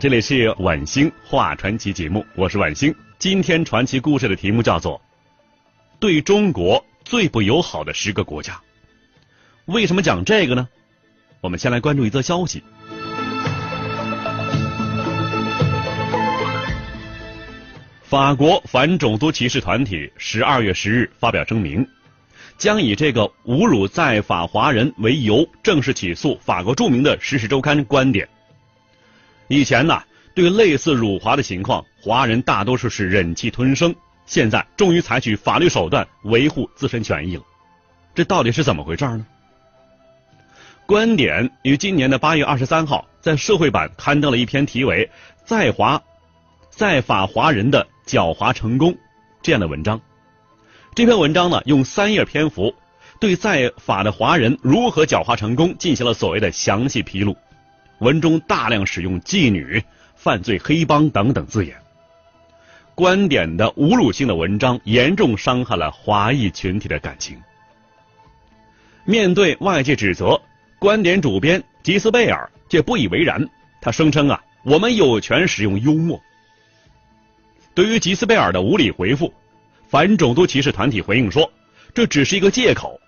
这里是晚星画传奇节目，我是晚星。今天传奇故事的题目叫做《对中国最不友好的十个国家》。为什么讲这个呢？我们先来关注一则消息。法国反种族歧视团体十二月十日发表声明，将以这个侮辱在法华人为由，正式起诉法国著名的《时事周刊》观点。以前呢，对类似辱华的情况，华人大多数是忍气吞声。现在终于采取法律手段维护自身权益了，这到底是怎么回事呢？观点于今年的八月二十三号在社会版刊登了一篇题为《在华在法华人的狡猾成功》这样的文章。这篇文章呢，用三页篇幅对在法的华人如何狡猾成功进行了所谓的详细披露。文中大量使用妓女、犯罪黑帮等等字眼，观点的侮辱性的文章严重伤害了华裔群体的感情。面对外界指责，观点主编吉斯贝尔却不以为然，他声称啊，我们有权使用幽默。对于吉斯贝尔的无理回复，反种族歧视团体回应说，这只是一个借口。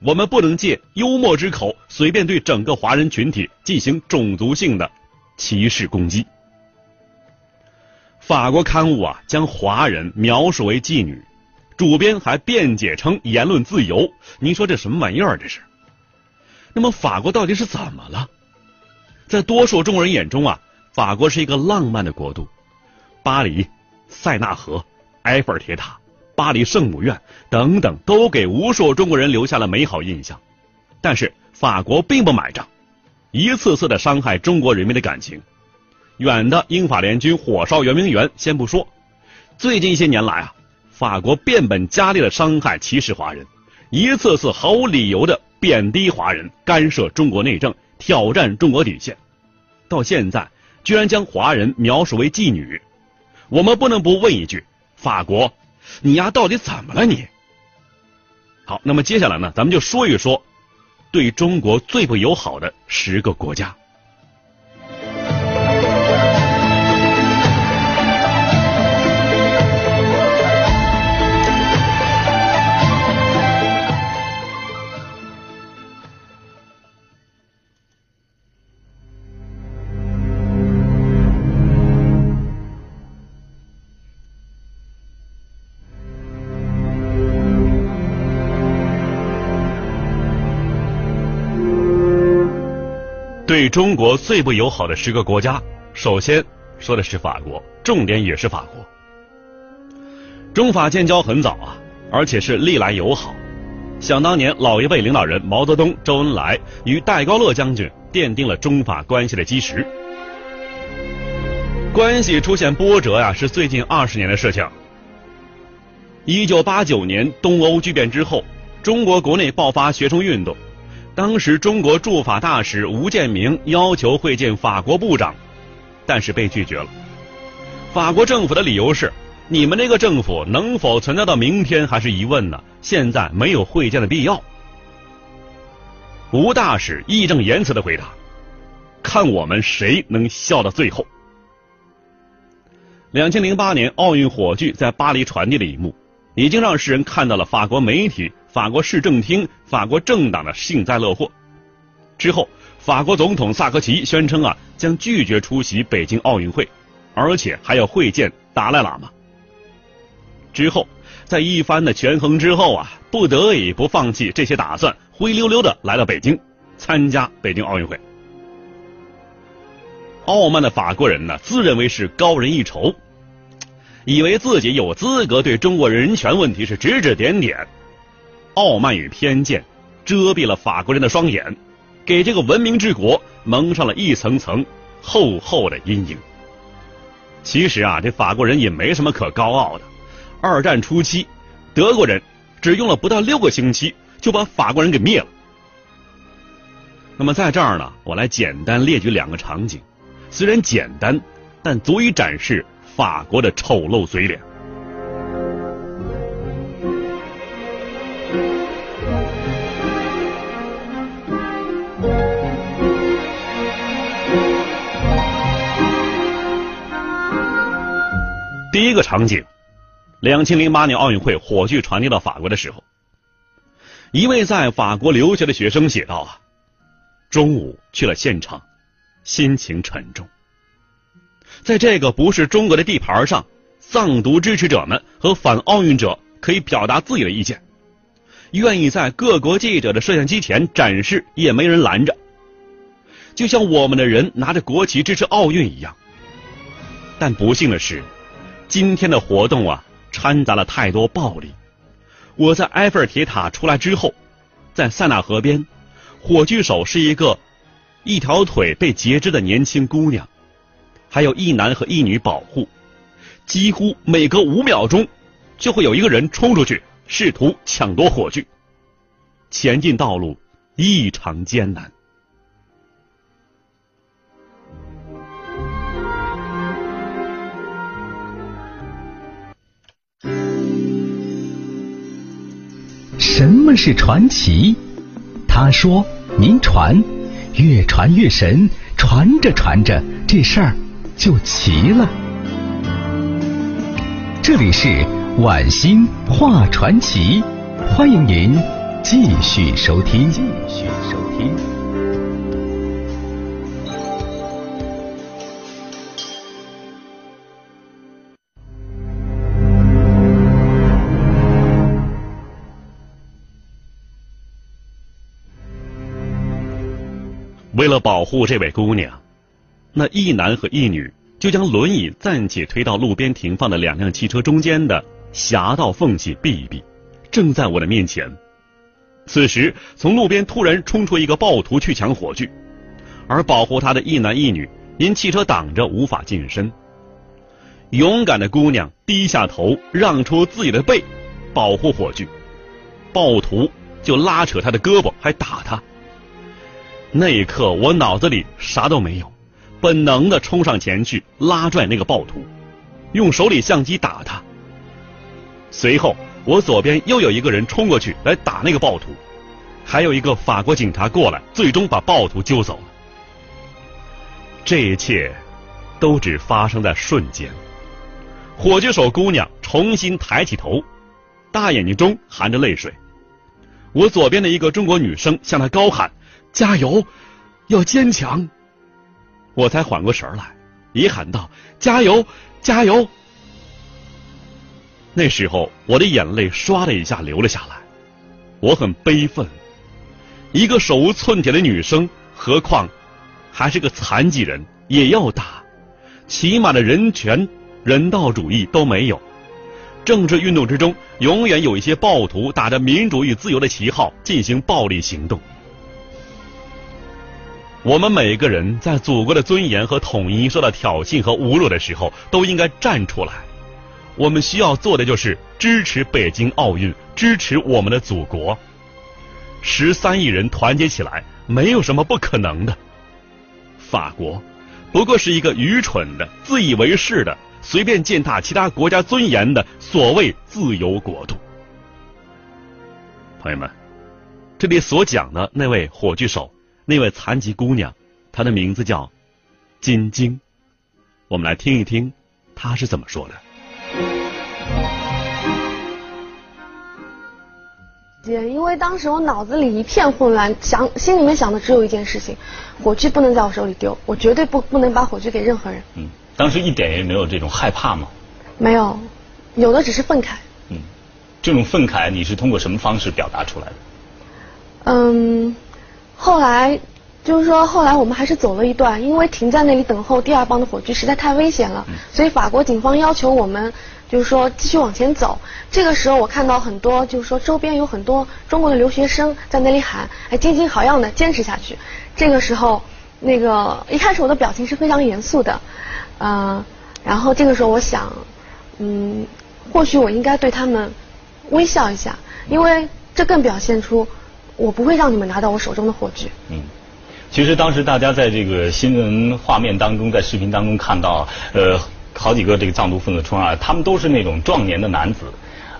我们不能借幽默之口，随便对整个华人群体进行种族性的歧视攻击。法国刊物啊，将华人描述为妓女，主编还辩解称言论自由。您说这什么玩意儿？这是？那么法国到底是怎么了？在多数中国人眼中啊，法国是一个浪漫的国度，巴黎、塞纳河、埃菲尔铁塔。巴黎圣母院等等，都给无数中国人留下了美好印象。但是法国并不买账，一次次的伤害中国人民的感情。远的英法联军火烧圆明园先不说，最近一些年来啊，法国变本加厉的伤害歧视华人，一次次毫无理由的贬低华人，干涉中国内政，挑战中国底线。到现在，居然将华人描述为妓女。我们不能不问一句：法国。你丫到底怎么了你？好，那么接下来呢，咱们就说一说对中国最不友好的十个国家。对中国最不友好的十个国家，首先说的是法国，重点也是法国。中法建交很早啊，而且是历来友好。想当年，老一辈领导人毛泽东、周恩来与戴高乐将军奠定了中法关系的基石。关系出现波折呀，是最近二十年的事情。一九八九年东欧剧变之后，中国国内爆发学生运动。当时中国驻法大使吴建明要求会见法国部长，但是被拒绝了。法国政府的理由是：你们那个政府能否存在到明天还是疑问呢？现在没有会见的必要。吴大使义正言辞的回答：“看我们谁能笑到最后。”两千零八年奥运火炬在巴黎传递的一幕，已经让世人看到了法国媒体。法国市政厅、法国政党的幸灾乐祸。之后，法国总统萨科齐宣称啊，将拒绝出席北京奥运会，而且还要会见达赖喇嘛。之后，在一番的权衡之后啊，不得已不放弃这些打算，灰溜溜的来到北京，参加北京奥运会。傲慢的法国人呢，自认为是高人一筹，以为自己有资格对中国人权问题是指指点点。傲慢与偏见遮蔽了法国人的双眼，给这个文明之国蒙上了一层层厚厚的阴影。其实啊，这法国人也没什么可高傲的。二战初期，德国人只用了不到六个星期就把法国人给灭了。那么在这儿呢，我来简单列举两个场景，虽然简单，但足以展示法国的丑陋嘴脸。第一个场景，两千零八年奥运会火炬传递到法国的时候，一位在法国留学的学生写道：“啊，中午去了现场，心情沉重。在这个不是中国的地盘上，藏独支持者们和反奥运者可以表达自己的意见，愿意在各国记者的摄像机前展示，也没人拦着。就像我们的人拿着国旗支持奥运一样。但不幸的是。”今天的活动啊，掺杂了太多暴力。我在埃菲尔铁塔出来之后，在塞纳河边，火炬手是一个一条腿被截肢的年轻姑娘，还有一男和一女保护。几乎每隔五秒钟，就会有一个人冲出去试图抢夺火炬。前进道路异常艰难。什么是传奇？他说：“您传，越传越神，传着传着，这事儿就齐了。”这里是晚星画传奇，欢迎您继续收听。继续收听。为了保护这位姑娘，那一男和一女就将轮椅暂且推到路边停放的两辆汽车中间的狭道缝隙避一避，正在我的面前。此时，从路边突然冲出一个暴徒去抢火炬，而保护他的一男一女因汽车挡着无法近身。勇敢的姑娘低下头，让出自己的背，保护火炬，暴徒就拉扯她的胳膊，还打她。那一刻，我脑子里啥都没有，本能的冲上前去拉拽那个暴徒，用手里相机打他。随后，我左边又有一个人冲过去来打那个暴徒，还有一个法国警察过来，最终把暴徒揪走了。这一切都只发生在瞬间。火炬手姑娘重新抬起头，大眼睛中含着泪水。我左边的一个中国女生向她高喊。加油，要坚强！我才缓过神来，也喊道：“加油，加油！”那时候，我的眼泪唰的一下流了下来。我很悲愤，一个手无寸铁的女生，何况还是个残疾人，也要打，起码的人权、人道主义都没有。政治运动之中，永远有一些暴徒打着民主与自由的旗号进行暴力行动。我们每个人在祖国的尊严和统一受到挑衅和侮辱的时候，都应该站出来。我们需要做的就是支持北京奥运，支持我们的祖国。十三亿人团结起来，没有什么不可能的。法国不过是一个愚蠢的、自以为是的、随便践踏其他国家尊严的所谓自由国度。朋友们，这里所讲的那位火炬手。那位残疾姑娘，她的名字叫金晶。我们来听一听她是怎么说的。姐，因为当时我脑子里一片混乱，想心里面想的只有一件事情：火炬不能在我手里丢，我绝对不不能把火炬给任何人。嗯，当时一点也没有这种害怕吗？没有，有的只是愤慨。嗯，这种愤慨你是通过什么方式表达出来的？嗯。后来，就是说，后来我们还是走了一段，因为停在那里等候第二帮的火炬实在太危险了，所以法国警方要求我们，就是说继续往前走。这个时候，我看到很多，就是说周边有很多中国的留学生在那里喊：“哎，金金好样的，坚持下去。”这个时候，那个一开始我的表情是非常严肃的，嗯，然后这个时候我想，嗯，或许我应该对他们微笑一下，因为这更表现出我不会让你们拿到我手中的火炬。嗯。其实当时大家在这个新闻画面当中，在视频当中看到，呃，好几个这个藏族分子冲上来，他们都是那种壮年的男子，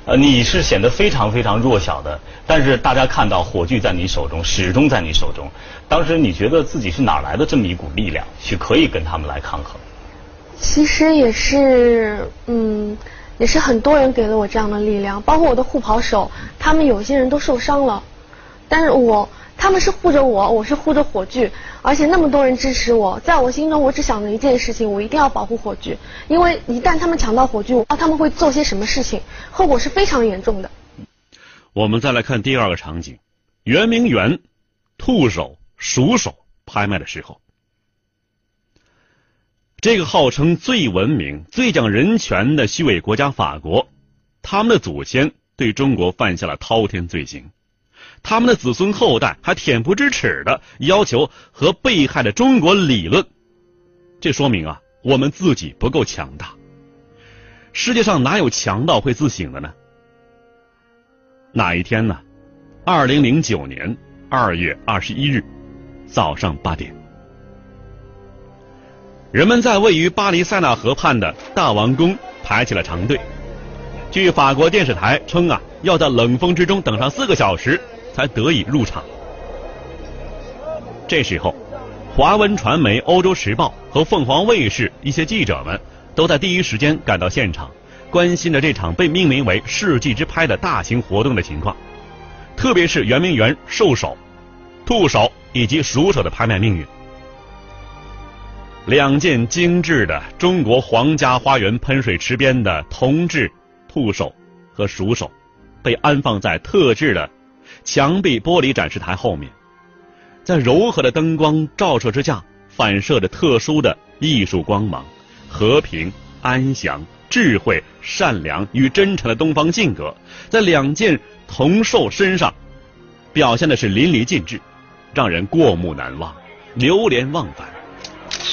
呃，你是显得非常非常弱小的，但是大家看到火炬在你手中，始终在你手中。当时你觉得自己是哪来的这么一股力量，去可以跟他们来抗衡？其实也是，嗯，也是很多人给了我这样的力量，包括我的护跑手，他们有些人都受伤了，但是我。他们是护着我，我是护着火炬，而且那么多人支持我，在我心中，我只想着一件事情，我一定要保护火炬，因为一旦他们抢到火炬，他们会做些什么事情，后果是非常严重的。我们再来看第二个场景，圆明园，兔首、鼠首拍卖的时候，这个号称最文明、最讲人权的虚伪国家法国，他们的祖先对中国犯下了滔天罪行。他们的子孙后代还恬不知耻的要求和被害的中国理论，这说明啊，我们自己不够强大。世界上哪有强盗会自省的呢？哪一天呢？二零零九年二月二十一日早上八点，人们在位于巴黎塞纳河畔的大王宫排起了长队。据法国电视台称啊，要在冷风之中等上四个小时。才得以入场。这时候，华文传媒《欧洲时报》和凤凰卫视一些记者们都在第一时间赶到现场，关心着这场被命名为“世纪之拍”的大型活动的情况，特别是圆明园兽首、兔首以及鼠首的拍卖命运。两件精致的中国皇家花园喷水池边的铜制兔首和鼠首，被安放在特制的。墙壁玻璃展示台后面，在柔和的灯光照射之下，反射着特殊的艺术光芒。和平、安详、智慧、善良与真诚的东方性格，在两件铜兽身上表现的是淋漓尽致，让人过目难忘、流连忘返。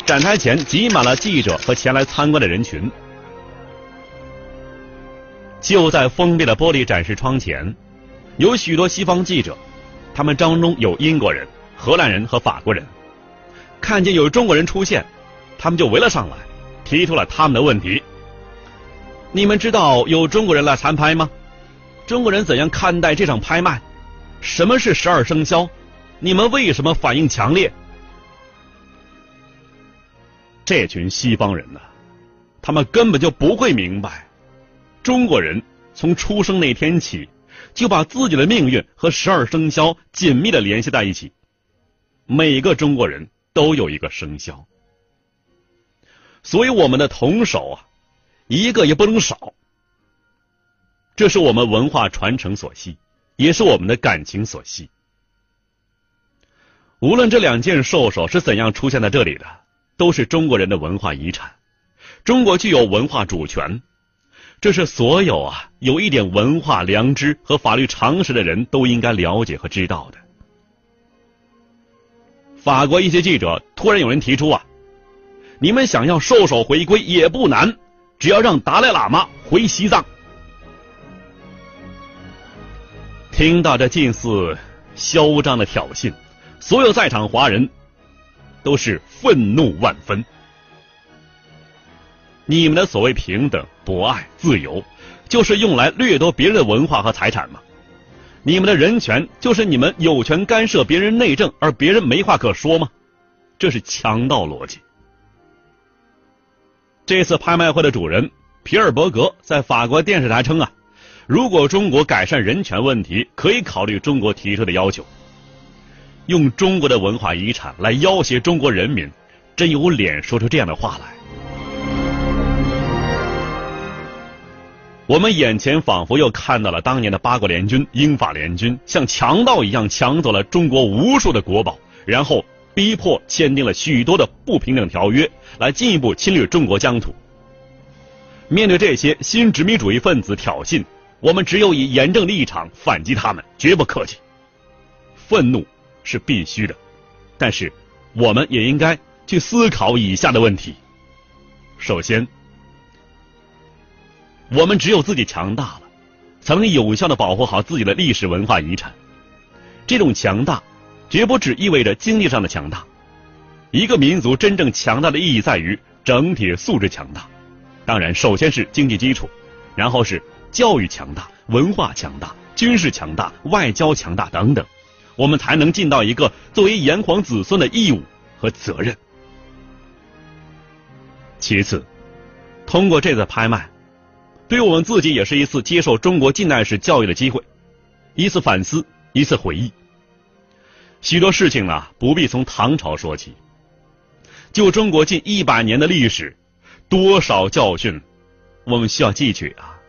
展台前挤满了记者和前来参观的人群。就在封闭的玻璃展示窗前。有许多西方记者，他们当中有英国人、荷兰人和法国人，看见有中国人出现，他们就围了上来，提出了他们的问题。你们知道有中国人来参拍吗？中国人怎样看待这场拍卖？什么是十二生肖？你们为什么反应强烈？这群西方人呢，他们根本就不会明白，中国人从出生那天起。就把自己的命运和十二生肖紧密的联系在一起。每个中国人都有一个生肖，所以我们的童手啊，一个也不能少。这是我们文化传承所系，也是我们的感情所系。无论这两件兽首是怎样出现在这里的，都是中国人的文化遗产。中国具有文化主权。这是所有啊有一点文化良知和法律常识的人都应该了解和知道的。法国一些记者突然有人提出啊，你们想要兽首回归也不难，只要让达赖喇嘛回西藏。听到这近似嚣张的挑衅，所有在场华人都是愤怒万分。你们的所谓平等、博爱、自由，就是用来掠夺别人的文化和财产吗？你们的人权，就是你们有权干涉别人内政，而别人没话可说吗？这是强盗逻辑。这次拍卖会的主人皮尔伯格在法国电视台称啊，如果中国改善人权问题，可以考虑中国提出的要求。用中国的文化遗产来要挟中国人民，真有脸说出这样的话来？我们眼前仿佛又看到了当年的八国联军、英法联军，像强盗一样抢走了中国无数的国宝，然后逼迫签订了许多的不平等条约，来进一步侵略中国疆土。面对这些新殖民主义分子挑衅，我们只有以严正立场反击他们，绝不客气。愤怒是必须的，但是我们也应该去思考以下的问题：首先，我们只有自己强大了，才能有效的保护好自己的历史文化遗产。这种强大，绝不只意味着经济上的强大。一个民族真正强大的意义在于整体素质强大。当然，首先是经济基础，然后是教育强大、文化强大、军事强大、外交强大等等，我们才能尽到一个作为炎黄子孙的义务和责任。其次，通过这次拍卖，对我们自己也是一次接受中国近代史教育的机会，一次反思，一次回忆。许多事情呢，不必从唐朝说起，就中国近一百年的历史。多少教训，我们需要汲取啊！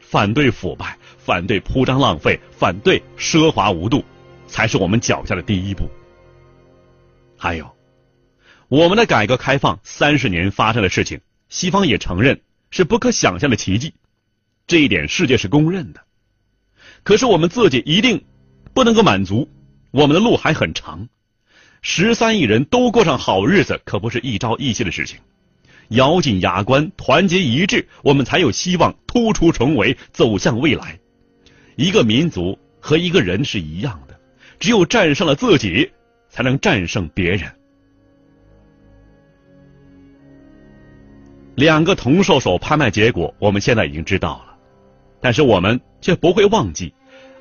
反对腐败，反对铺张浪费，反对奢华无度，才是我们脚下的第一步。还有，我们的改革开放三十年发生的事情，西方也承认是不可想象的奇迹，这一点世界是公认的。可是我们自己一定不能够满足，我们的路还很长。十三亿人都过上好日子，可不是一朝一夕的事情。咬紧牙关，团结一致，我们才有希望突出重围，走向未来。一个民族和一个人是一样的，只有战胜了自己，才能战胜别人。两个铜兽首拍卖结果，我们现在已经知道了，但是我们却不会忘记，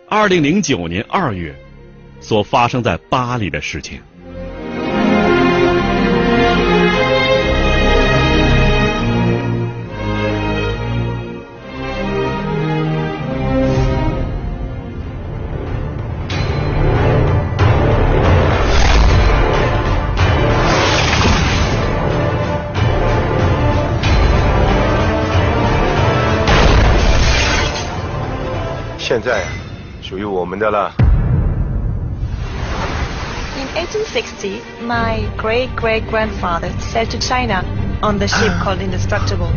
二零零九年二月所发生在巴黎的事情。在属于我们的了。In 1860, my great great grandfather sailed to China on the ship called Indestructible.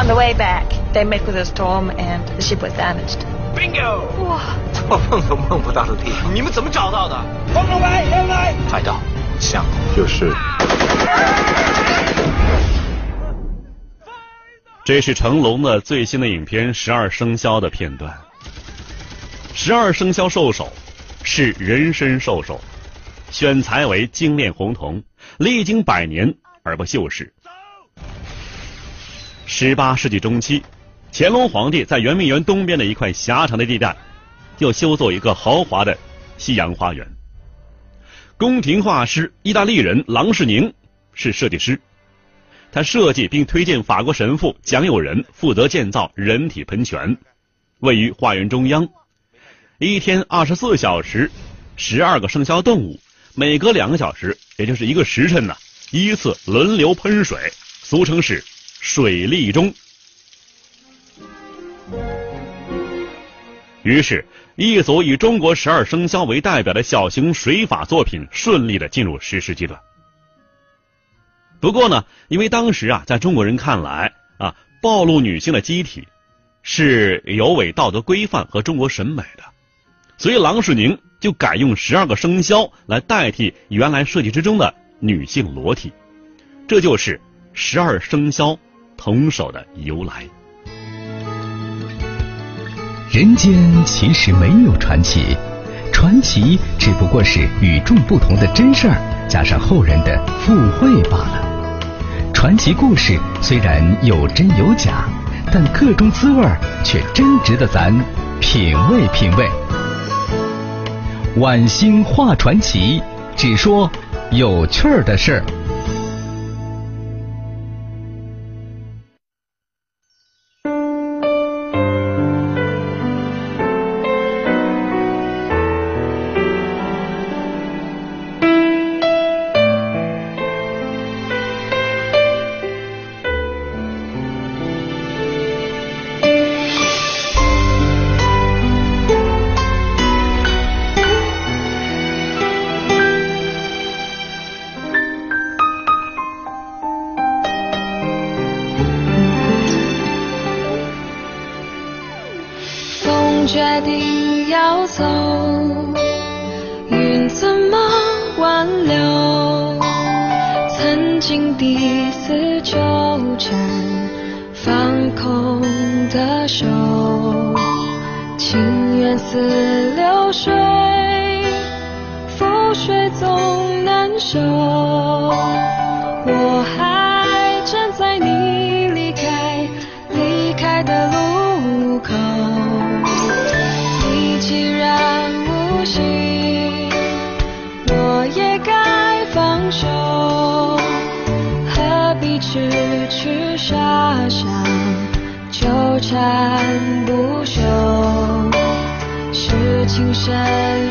On the way back, they met with a storm and the ship was damaged. Bingo！哇，做梦都梦不到的地方，你们怎么找到的？黄龙白，人来！海盗，像就是。这是成龙的最新的影片《十二生肖》的片段。十二生肖兽首是人参兽首，选材为精炼红铜，历经百年而不锈蚀。十八世纪中期，乾隆皇帝在圆明园东边的一块狭长的地带，又修造一个豪华的西洋花园。宫廷画师意大利人郎世宁是设计师，他设计并推荐法国神父蒋友仁负责建造人体喷泉，位于花园中央。一天二十四小时，十二个生肖动物，每隔两个小时，也就是一个时辰呢，依次轮流喷水，俗称是水立钟。于是，一组以中国十二生肖为代表的小型水法作品顺利的进入实施阶段。不过呢，因为当时啊，在中国人看来啊，暴露女性的机体是有违道德规范和中国审美的。所以，郎世宁就改用十二个生肖来代替原来设计之中的女性裸体，这就是十二生肖铜首的由来。人间其实没有传奇，传奇只不过是与众不同的真事儿加上后人的附会罢了。传奇故事虽然有真有假，但各中滋味却真值得咱品味品味。晚星画传奇，只说有趣儿的事儿。决定要走。云怎么挽留？曾经抵死纠缠放空的手情缘似流水。痴痴傻傻纠缠不休是情深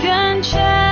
缘浅